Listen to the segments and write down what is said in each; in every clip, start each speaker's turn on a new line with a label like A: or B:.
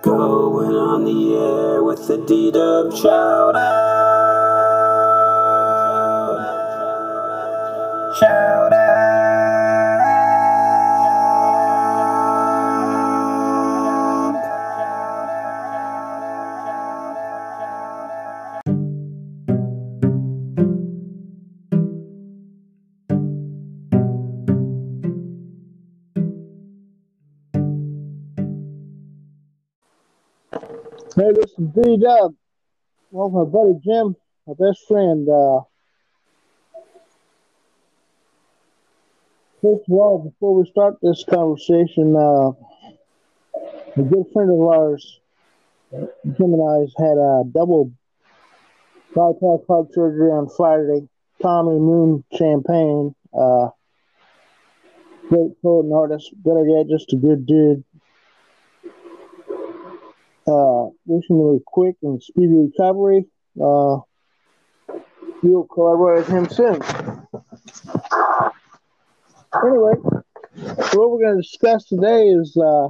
A: Going on the air with the D Dub shout out.
B: Hey, this is D Dub. Well, my buddy Jim, my best friend. Uh, first of all, before we start this conversation, uh, a good friend of ours, Jim and I, had a double bypass heart surgery on Friday. Tommy Moon Champagne, uh, great poet and artist, better yet, just a good dude. Uh, wishing him a quick and speedy recovery. Uh, we'll collaborate with him soon. Anyway, what we're going to discuss today is uh,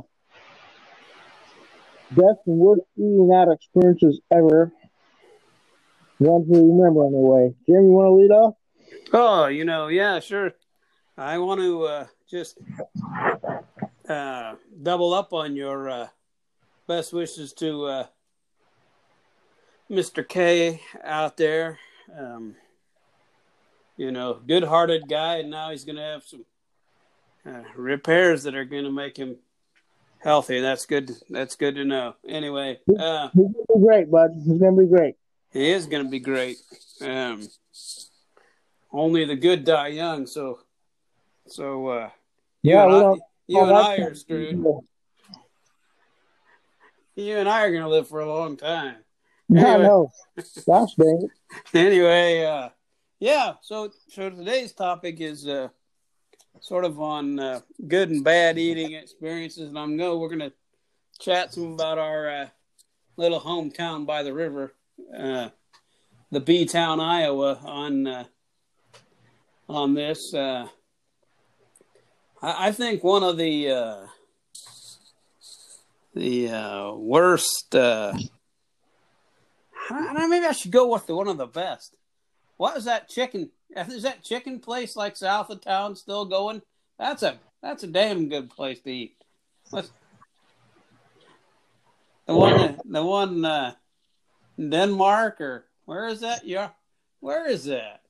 B: best and worst eating out experiences ever. Ones we remember anyway. Jim, you want to lead off?
C: Oh, you know, yeah, sure. I want to uh, just uh, double up on your uh, best wishes to uh, Mr. K out there. Um, you know, good-hearted guy, and now he's going to have some uh, repairs that are going to make him healthy. That's good. That's good to know. Anyway, uh,
B: He's going to be great, bud. He's going to be great.
C: he is going to be great. Um, only the good die young. So, so uh, you
B: Yeah,
C: and I, you and I are screwed. You and I are going to live for a long time.
B: I
C: Anyway.
B: know. Gosh dang it.
C: Anyway, uh, yeah. So, so today's topic is uh, sort of on uh, good and bad eating experiences, and I'm go. We're going to chat some about our uh, little hometown by the river, uh, the B town, Iowa. On uh, on this, uh, I, I think one of the uh, the uh, worst. Uh, I don't know, maybe I should go with the one of the best. What is that chicken? Is that chicken place like south of town still going? That's a that's a damn good place to eat. What's the one? The one uh, Denmark or where is that? Yeah, where is that?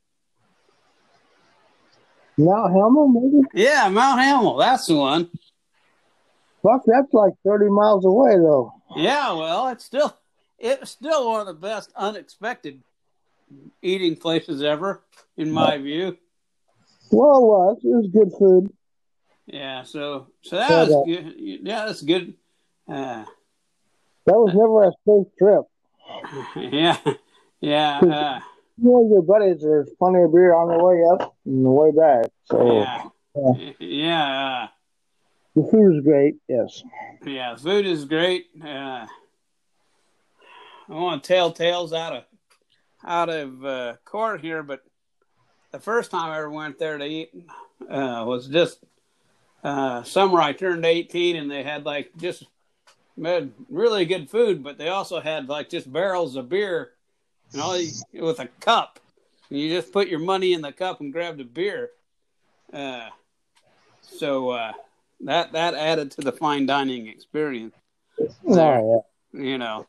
B: Mount Hamill, maybe?
C: Yeah, Mount Hamill. That's the one.
B: Fuck, that's like 30 miles away, though.
C: Yeah, well, it's still it's still one of the best unexpected eating places ever, in my view.
B: Well, it was. It was good food.
C: Yeah, so so that
B: Yeah,
C: was
B: that-
C: good. Yeah, that's good. Uh,
B: That was never a safe trip.
C: yeah, yeah, uh,
B: You know, your buddies, there's plenty of beer on the way up and the way back. So
C: yeah, yeah, uh,
B: the food is great, yes.
C: yeah. Food is great. Uh, I want to tell tales out of out of uh, court here, but the first time I ever went there to eat uh, was just uh, summer. I turned eighteen, and they had like just made really good food, but they also had like just barrels of beer, and all with a cup. You just put your money in the cup and grab the beer. Uh, so uh, that that added to the fine dining experience. There.
B: Oh,
C: You know,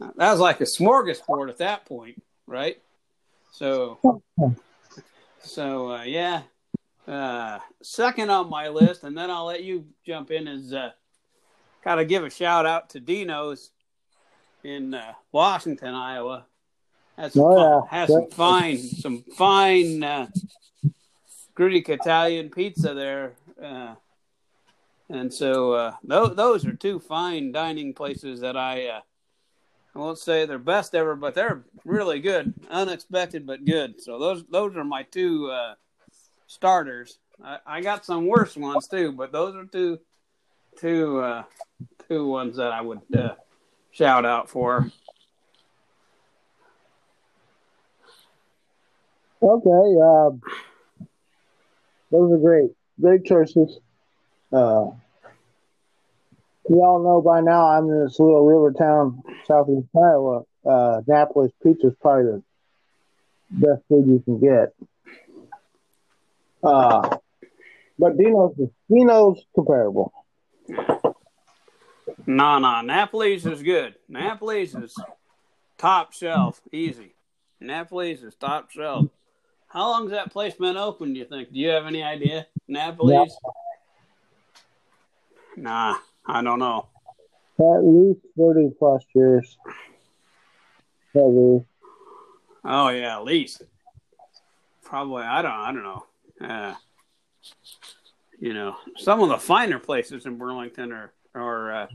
C: that was like a smorgasbord at that point, right? So, so uh, yeah. Uh, second on my list, and then I'll let you jump in. Is uh, gotta give a shout out to Dino's in uh, Washington, Iowa. Has some,
B: Oh, yeah.
C: has some fine, some fine uh, Greek Italian pizza there. Uh, and so uh, those those are two fine dining places that I uh, I won't say they're best ever, but they're really good, unexpected but good. So those those are my two uh, starters. I, I got some worse ones too, but those are two two uh, two ones that I would uh, shout out for.
B: Okay, um, those are great. Great choices. Uh, You all know by now I'm in this little river town, southeast Iowa. Uh, Napoli's pizza is probably the best food you can get. Uh, but Dino's Dino's comparable.
C: No, no, Napoli's is good. Napoli's is top shelf, easy. Napoli's is top shelf. How long's that place been open? Do you think? Do you have any idea? Napoli's? Nah, I don't know.
B: At least thirty plus years. Heavy.
C: Oh yeah, at least. Probably. I don't. I don't know. Uh, you know, some of the finer places in Burlington are are uh,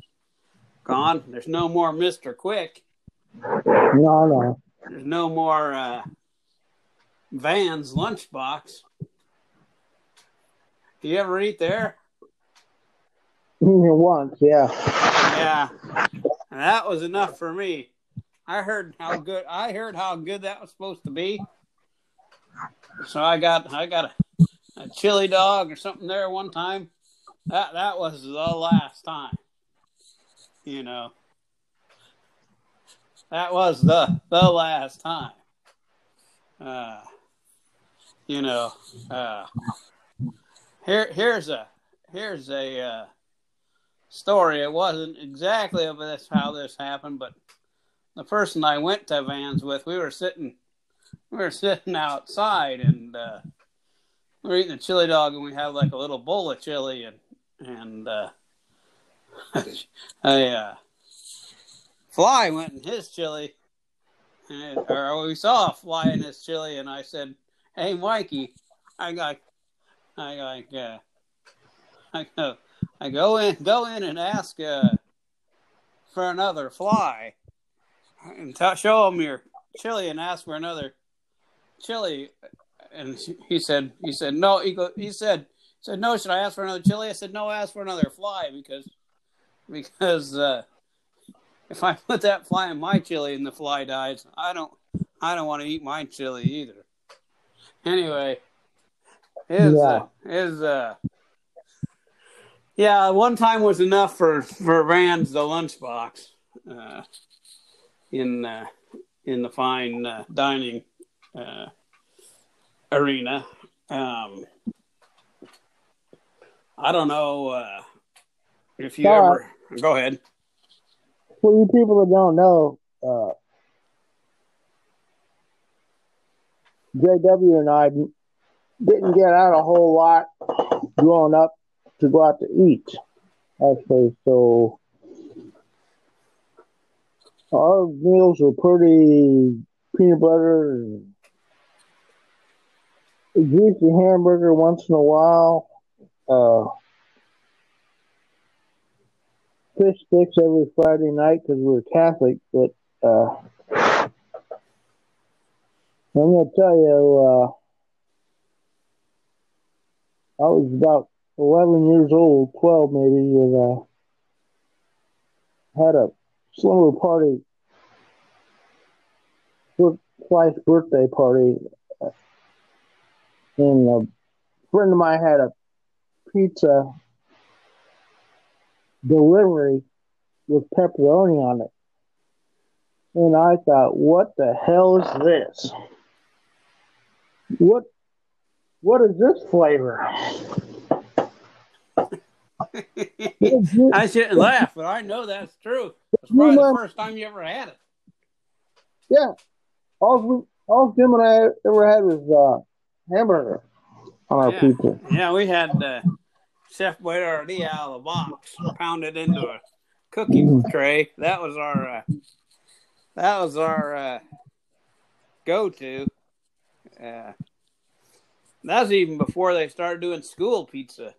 C: gone. There's no more Mister Quick.
B: No, no.
C: There's no more uh, Van's lunchbox. Do you ever eat there?
B: Once, yeah.
C: Yeah, that was enough for me. I heard how good I heard how good that was supposed to be. So I got I got a, a chili dog or something there one time. That that was the last time. You know. That was the the last time. Uh you know, uh here here's a here's a uh story. It wasn't exactly of this how this happened, but the person I went to Vans with, we were sitting, we were sitting outside, and uh, we were eating a chili dog, and we had like a little bowl of chili, and and uh, a uh, fly went in his chili, and, or we saw a fly in his chili, and I said, "Hey, Mikey, I got, I got, uh, I go." I go in, go in and ask uh, for another fly, and t- show him your chili, and ask for another chili. And he said, he said no. He go, he said, said no. Should I ask for another chili? I said no. Ask for another fly because because uh, if I put that fly in my chili and the fly dies, I don't I don't want to eat my chili either. Anyway, his
B: Yeah.
C: uh, his uh, yeah, one time was enough for for Rand's the lunchbox uh, in uh, in the fine uh, dining uh, arena. Um, I don't know uh, if you
B: No,
C: ever go ahead.
B: For you people that don't know, uh, JW and I didn't get out a whole lot growing up to go out to eat. Actually, so our meals were pretty peanut butter and greasy hamburger once in a while. Uh, fish sticks every Friday night because we were Catholic, but uh, I'm gonna tell you, uh, I was about 11 years old, 12 maybe, and uh, had a slumber party, wife's birthday party, and a friend of mine had a pizza delivery with pepperoni on it. And I thought, what the hell is this? What what is this flavor?
C: I shouldn't laugh, but I know that's true. It's probably the first time you ever had it.
B: Yeah. All we all Jim and I ever had was uh hamburger on our
C: Yeah.
B: pizza.
C: Yeah, we had uh, Chef Boyardee out of the box, pounded into a cookie tray. That was our uh, that was our uh, go-to. Uh, that was even before they started doing school pizza.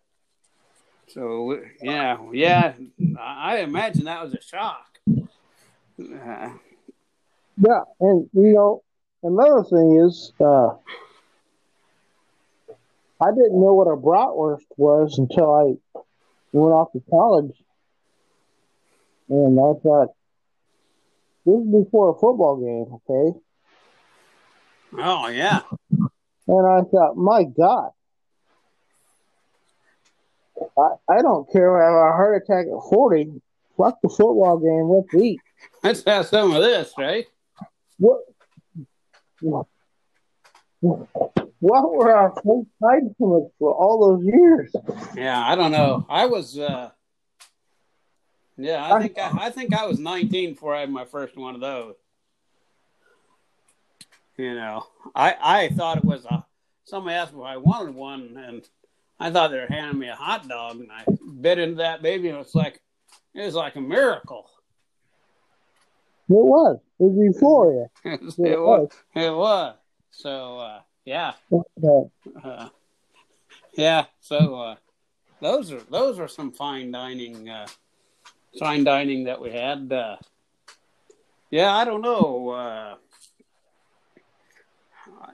C: So yeah, yeah, I imagine that was a shock. Uh,
B: Yeah, and you know, another thing is uh I didn't know what a bratwurst was until I went off to college. And I thought this is before a football game, okay?
C: oh yeah,
B: And I thought, my God. I, I don't care if I have a heart attack at 40. Fuck the football game. Let's eat.
C: Let's have some of this, right?
B: What? What, what were our time for all those years?
C: Yeah, I don't know. I was, uh, yeah, I think I, I think I was 19 before I had my first one of those. You know, I I thought it was a somebody asked me if I wanted one, and I thought they were handing me a hot dog, and I bit into that baby, and it's like it was like a miracle.
B: It was. It was you.
C: it, was, it was. It was. So uh, yeah, uh, yeah. So uh, those are those are some fine dining, uh, fine dining that we had. Uh, yeah, I don't know. Uh,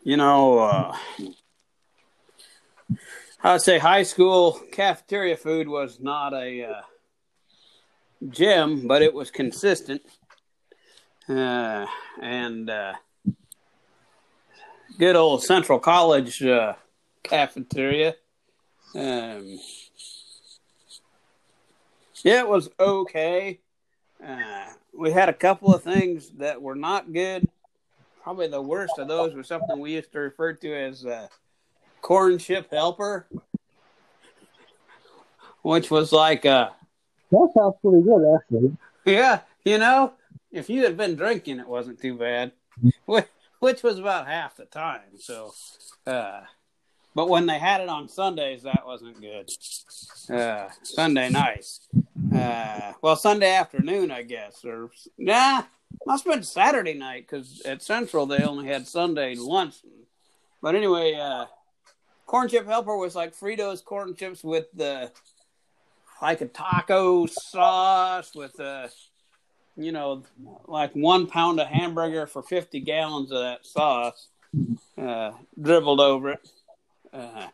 C: you know, I would say high school cafeteria food was not a uh, gem, but it was consistent. Uh, and uh, good old Central College uh, cafeteria. Um, yeah, it was okay. Uh, we had a couple of things that were not good. Probably the worst of those was something we used to refer to as uh, corn chip helper, which was like, uh,
B: That sounds pretty good, actually.
C: yeah, you know, if you had been drinking, it wasn't too bad, which, which was about half the time. So, uh, but when they had it on Sundays, that wasn't good. Uh, Sunday nights, uh, well, Sunday afternoon, I guess, or nah, must have been Saturday night because at Central they only had Sunday lunch. But anyway, uh, corn chip helper was like Fritos corn chips with the like a taco sauce with a you know like one pound of hamburger for 50 gallons of that sauce uh, dribbled over it. Uh,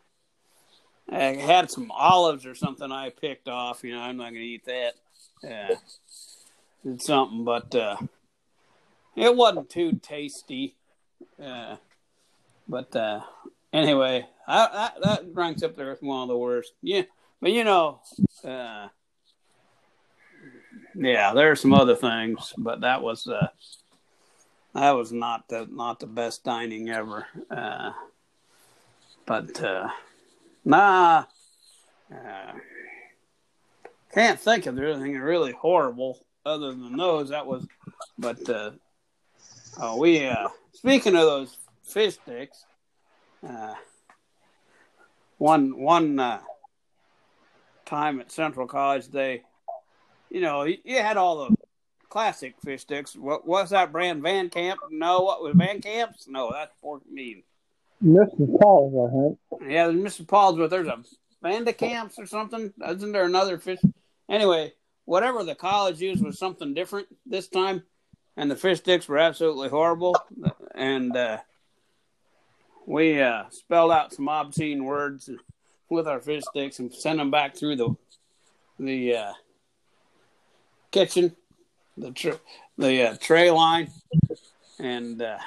C: i had some olives or something i picked off you know i'm not gonna eat that. Uh, it's something but uh, it wasn't too tasty. Uh, but uh, anyway I, that, that ranks up there with one of the worst yeah but you know uh, yeah, there are some other things, but that was uh, that was not the not the best dining ever. Uh, but uh, nah, uh, can't think of anything really horrible other than those. That was, but uh, oh, we uh, speaking of those fish sticks, uh, one one uh, time at Central College they you know, you you had all the classic fish sticks. What was that brand? Van Camp? No, what was Van Camps? No, that's pork mean.
B: Mr. Paul's, I think.
C: Yeah, there's Mr. Paul's, but there's a Vanda Camps or something. Isn't there another fish? Anyway, whatever the college used was something different this time, and the fish sticks were absolutely horrible. And uh, we uh, spelled out some obscene words with our fish sticks and sent them back through the the uh, kitchen, the tr- the uh, tray line, and uh,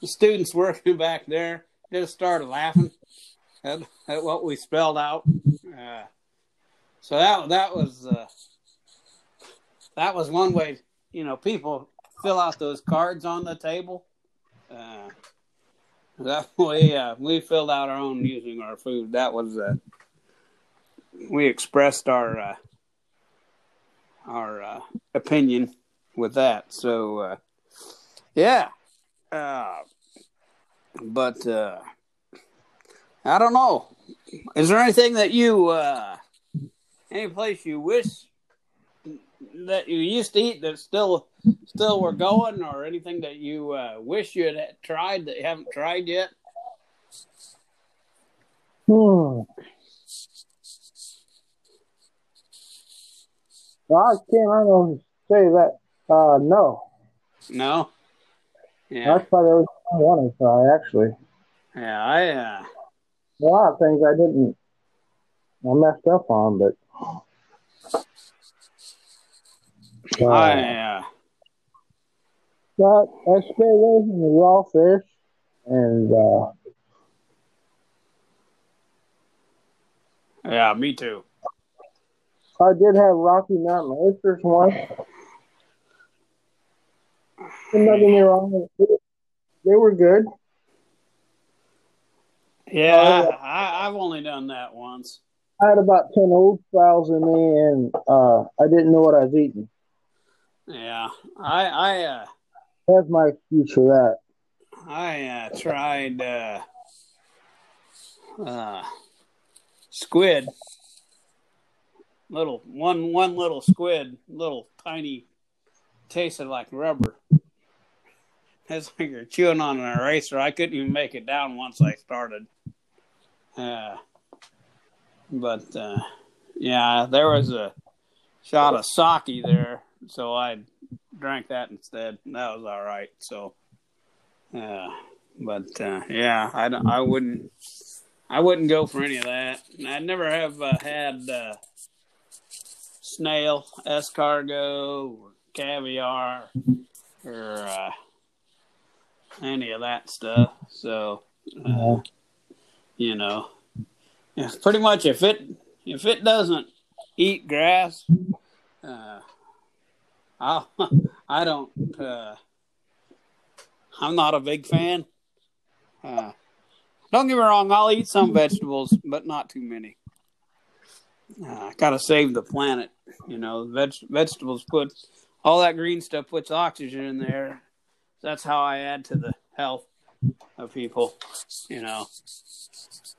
C: the students working back there just started laughing at, at what we spelled out. Uh, so that that was uh, that was one way. You know, people fill out those cards on the table. That way, uh, we filled out our own using our food. That was uh, we expressed our uh, our uh, opinion with that. So, uh, yeah. Uh, but I don't know. Is there anything that you, any place you wish that you used to eat that still still were going, or anything that you uh, wish you had tried that you haven't tried yet?
B: Hmm. Well, I can't to say that. Uh, no.
C: No. Yeah,
B: That's probably everything I want to try, actually.
C: yeah. I uh,
B: A lot of things I didn't, I messed up on, but. Uh,
C: I uh,
B: but away the raw fish and uh,
C: Yeah, me too.
B: I did have Rocky Mountain oysters once. Nothing wrong. They were good.
C: Yeah,
B: yeah.
C: I, I've only done that once.
B: I had about ten old styles in me, and uh, I didn't know what I was eating.
C: Yeah, I I uh,
B: That's my excuse for that.
C: I uh, tried uh, uh, squid. Little one one little squid, little tiny, tasted like rubber. It's like you're chewing on an eraser. I couldn't even make it down once I started. Uh, but uh, yeah, there was a shot of sake there, so I drank that instead. That was all right. So, uh, but uh, yeah, I I wouldn't I wouldn't go for any of that. I never have uh, had uh, snail, escargot, or caviar, or uh, any of that stuff. So, uh, you know, yeah, pretty much if it if it doesn't eat grass, uh, I I don't. Uh, I'm not a big fan. Uh, don't get me wrong, I'll eat some vegetables, but not too many. Uh, gotta save the planet. You know, veg- vegetables put all that green stuff puts oxygen in there. That's how I add to the health of people. You know,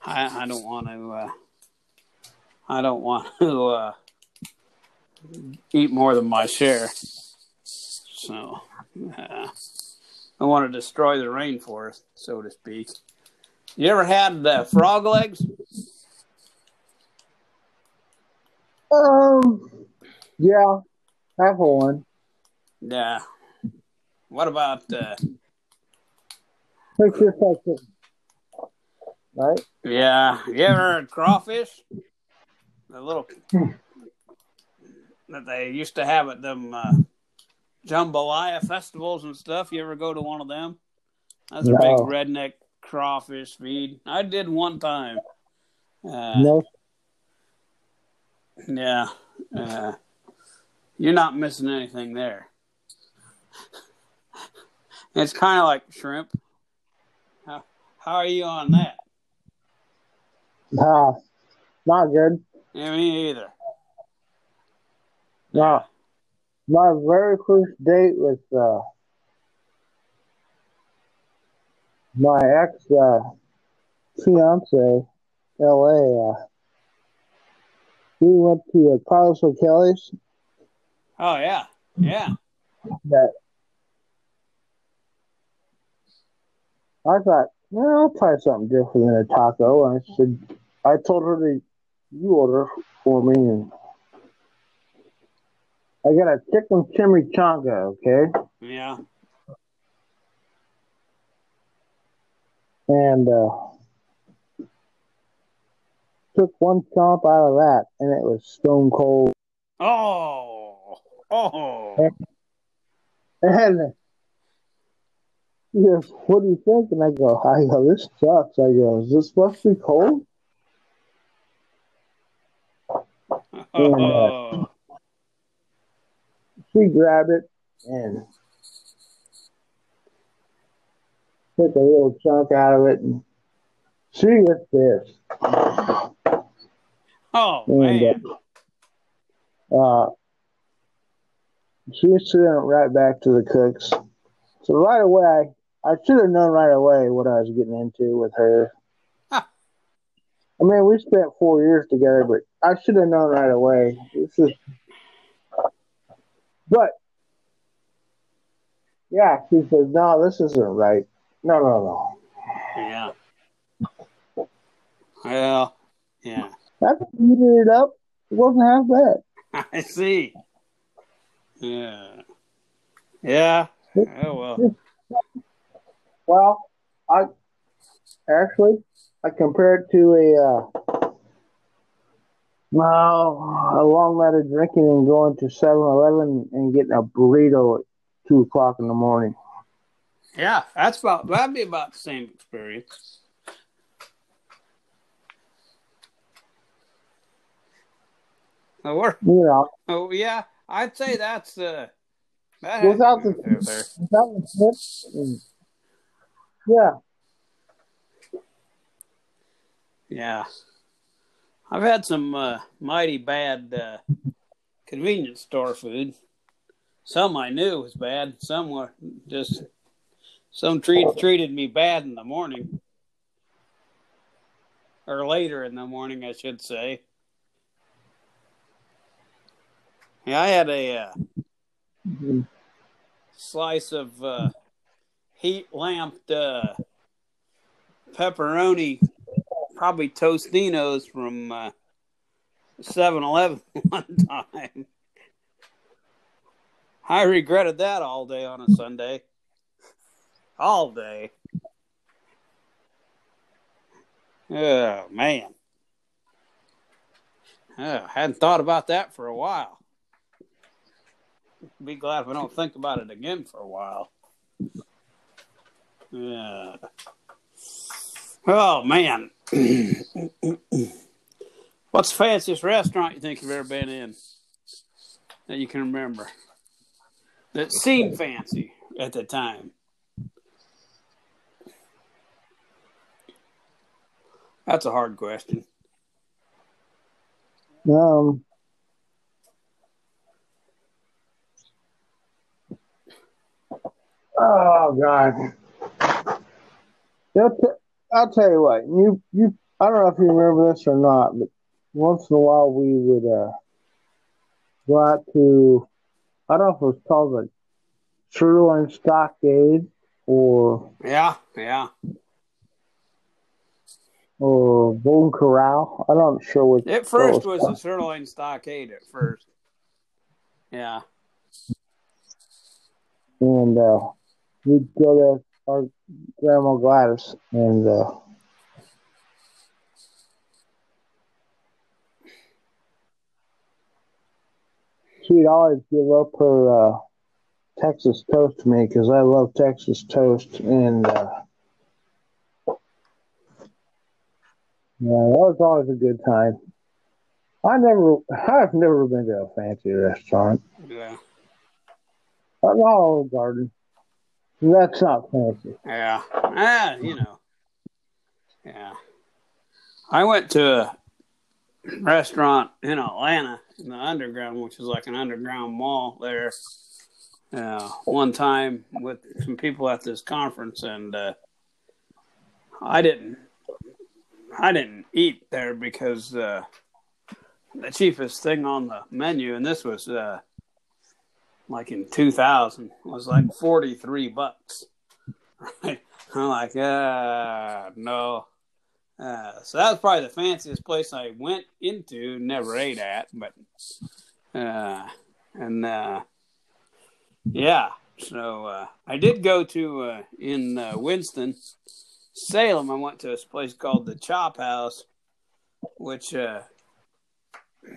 C: I I don't want to. Uh, I don't want to uh, eat more than my share. So, uh, I want to destroy the rainforest, so to speak. You ever had uh, frog legs?
B: Um, yeah, have one.
C: Yeah. What about uh,
B: Picture picture. Right?
C: yeah? You ever had crawfish? The little that they used to have at them uh, jambalaya festivals and stuff. You ever go to one of them? That's a big redneck crawfish feed. I did one time. Uh,
B: No,
C: Yeah. Uh, you're not missing anything there. it's kind of like shrimp. How, how are you on that?
B: nah, not good.
C: Yeah, me either.
B: No, my very first date with uh, my ex uh, fiance, L.A. Uh, we went to uh, Carlos O'Kelly's.
C: Oh, yeah. Yeah.
B: That I thought, well, I'll try something different than a taco. And I said, I told her to you order for me, and I got a chicken chimichanga. Okay.
C: Yeah.
B: and uh, took one chomp out of that, and it was stone cold.
C: Oh. Oh.
B: And he goes, "What do you think?" And I go, "I go, this sucks." I go, "Is this supposed to be cold?"
C: Oh.
B: She grabbed it and took a little chunk out of it, and she was pissed.
C: Oh,
B: And
C: man.
B: uh, uh, she sent it right back to the cooks. So right away, I, I should have known right away what I was getting into with her.
C: Huh.
B: I mean, we spent four years together, but I should have known right away. This is, but yeah, she said, "No, this isn't right. No, no, no."
C: Yeah. Well, yeah.
B: You heated it up, it wasn't half bad.
C: I see. Yeah. Yeah. Oh, well.
B: Well, I actually I compared to a uh, well, a long night of drinking and going to 7-Eleven and getting a burrito at two o'clock in the morning.
C: Yeah, that's about that'd be about the same experience. We're,
B: You know,
C: oh yeah, I'd say that's uh, that
B: without the
C: there, there.
B: without the tips, and- yeah,
C: Yeah. I've had some uh, mighty bad uh, convenience store food. Some I knew was bad. Some were just some treat, treated me bad in the morning or later in the morning, I should say. Yeah, I had a uh, slice of uh, heat lamped uh, pepperoni, probably Tostinos from uh, 7-Eleven one time. I regretted that all day on a Sunday. All day. Oh man. Oh, hadn't thought about that for a while. Be glad if I don't think about it again for a while. Yeah. Oh man. What's the fanciest restaurant you think you've ever been in that you can remember? That seemed fancy at the time. That's a hard question.
B: um, oh god. They'll t- I'll tell you what. You you. I don't know if you remember this or not, but once in a while we would uh, go out to. I don't know if it was called the Sirloin Stockade or
C: Yeah, yeah.
B: or Golden Corral. I'm not sure which.
C: At first
B: what
C: was a sirloin stockade at first. Yeah.
B: and uh, we'd go to our grandma Gladys, and uh, she'd always give up her uh, Texas toast to me because I love Texas toast, and uh, yeah, that was always a good time. I never, I've never been to a fancy restaurant.
C: Yeah.
B: Not Olive Garden. That's not fancy.
C: Yeah. Ah, you know. Yeah. I went to a restaurant in Atlanta in the underground, which is like an underground mall there, uh, one time with some people at this conference, and uh, I didn't, I didn't eat there because uh, the cheapest thing on the menu, and this was uh, like in 2000, was like 43 bucks. Right? I'm like, uh, no. Uh, so that was probably the fanciest place I went into, never ate at, but, uh, and, uh, yeah. So, uh, I did go to, uh, in, uh, Winston, Salem, I went to this place called the Chop House, which, uh,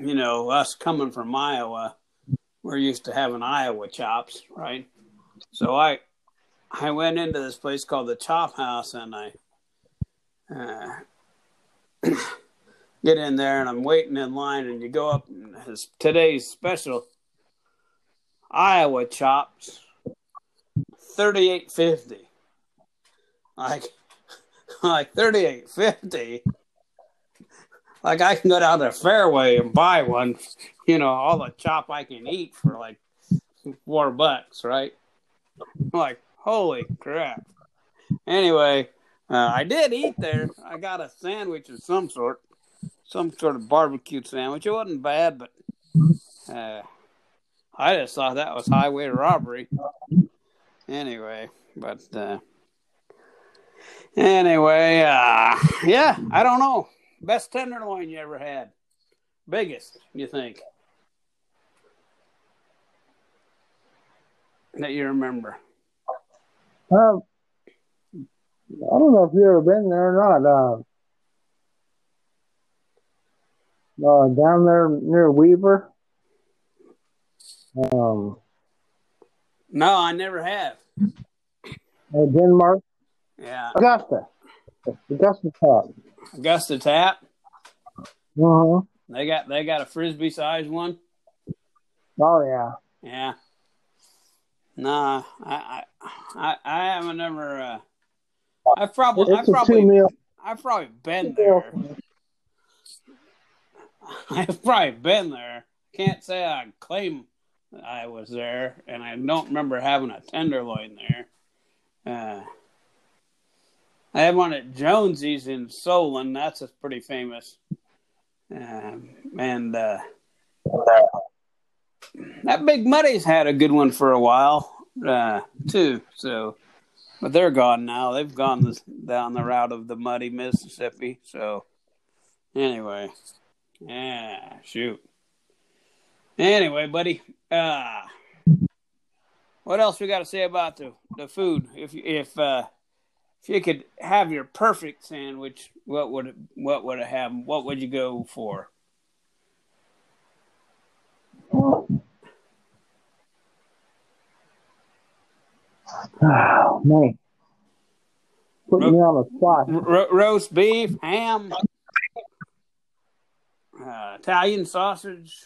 C: you know, us coming from Iowa, we're used to having Iowa chops, right? So I, I went into this place called the Chop House, and I uh, get in there, and I'm waiting in line, and you go up. And his, today's special Iowa chops, thirty eight fifty. Like, like thirty eight fifty. Like I can go down to Fareway and buy one, you know, all the chop I can eat for like four bucks, right? Like, holy crap. Anyway, uh, I did eat there. I got a sandwich of some sort, some sort of barbecue sandwich. It wasn't bad, but uh, I just thought that was highway robbery. Anyway, but uh, anyway, uh, yeah, I don't know. Best tenderloin you ever had? Biggest, you think? That you remember?
B: Um, I don't know if you've ever been there or not. Uh, uh, down there near Weaver. Um,
C: No, I never have.
B: uh, Denmark,
C: Yeah,
B: Augusta, Augusta Tap.
C: Augusta Tap.
B: Uh huh.
C: They got they got a frisbee size one.
B: Oh yeah.
C: Yeah. Nah, I I I, I haven't never. Uh, I've probably
B: a
C: probably. I've probably been there. I've probably been there. Can't say I claim I was there, and I don't remember having a tenderloin there. Uh, I had one at Jonesy's in Solon. That's a pretty famous. Um, and uh, that Big Muddy's had a good one for a while uh, too. So, but they're gone now. They've gone this, down the route of the muddy Mississippi. So, anyway, yeah, shoot. Anyway, buddy, uh, what else we got to say about the the food? If if uh, if you could have your perfect sandwich, what would it, what would it have? What would you go for?
B: Oh, man. Putting me on the spot.
C: Ro- roast beef, ham, uh, Italian sausage.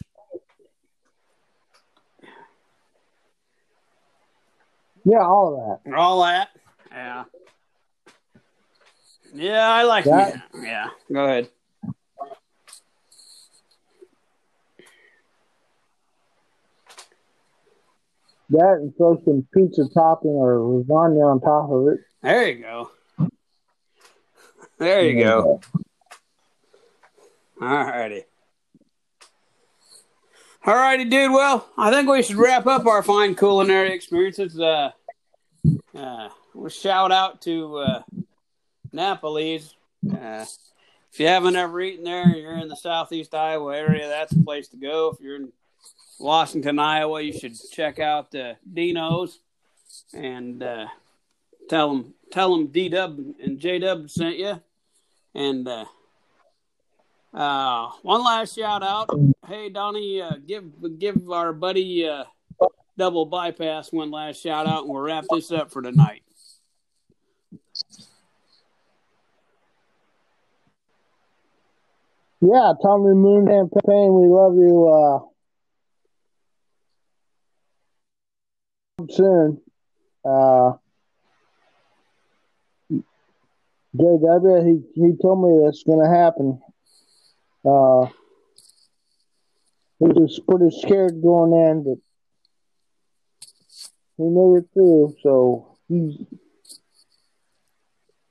B: Yeah, all of that.
C: All that. Yeah. Yeah, I like
B: That-
C: that. Yeah. Go ahead.
B: That and throw some pizza topping or lasagna on top of it.
C: There you go. There you go. All righty. All righty, dude. Well, I think we should wrap up our fine culinary experiences. Uh, uh, we'll shout out to uh, Napoli's. Uh, if you haven't ever eaten there, you're in the southeast Iowa area, that's the place to go. If you're in Washington, Iowa, you should check out uh, Dino's and uh, tell them tell them D Dub and J Dub sent you. And uh, uh, one last shout out. Hey Donnie, uh, give give our buddy uh, Double Bypass one last shout out, and we'll wrap this up for tonight.
B: Yeah, Tommy Moon Champagne. We love you. Uh, soon. Uh, JW, he he told me that's going to happen. Uh, he was pretty scared going in, but he made it through. So he's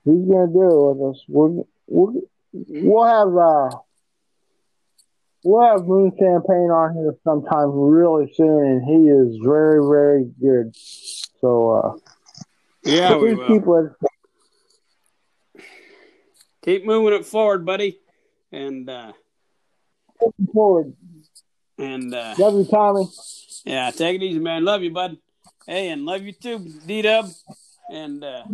B: he's to do it with us. We're, we're we'll have uh we'll have Moon Champagne on here sometime really soon, and he is very very good. So uh,
C: Yeah, we will.
B: keep
C: Keep moving it forward, buddy. And uh,
B: looking forward.
C: and uh,
B: Love you, Tommy.
C: yeah, take it easy, man. Love you, bud. Hey, and love you too, D Dub. And uh,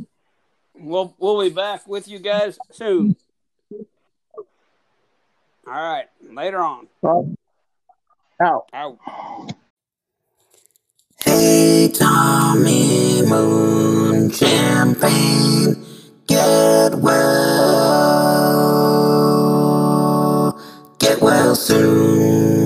C: we'll we'll be back with you guys soon. All right, later on.
B: Right. Out.
C: Out.
A: Hey, Tommy Moon Champagne, get well, get well soon.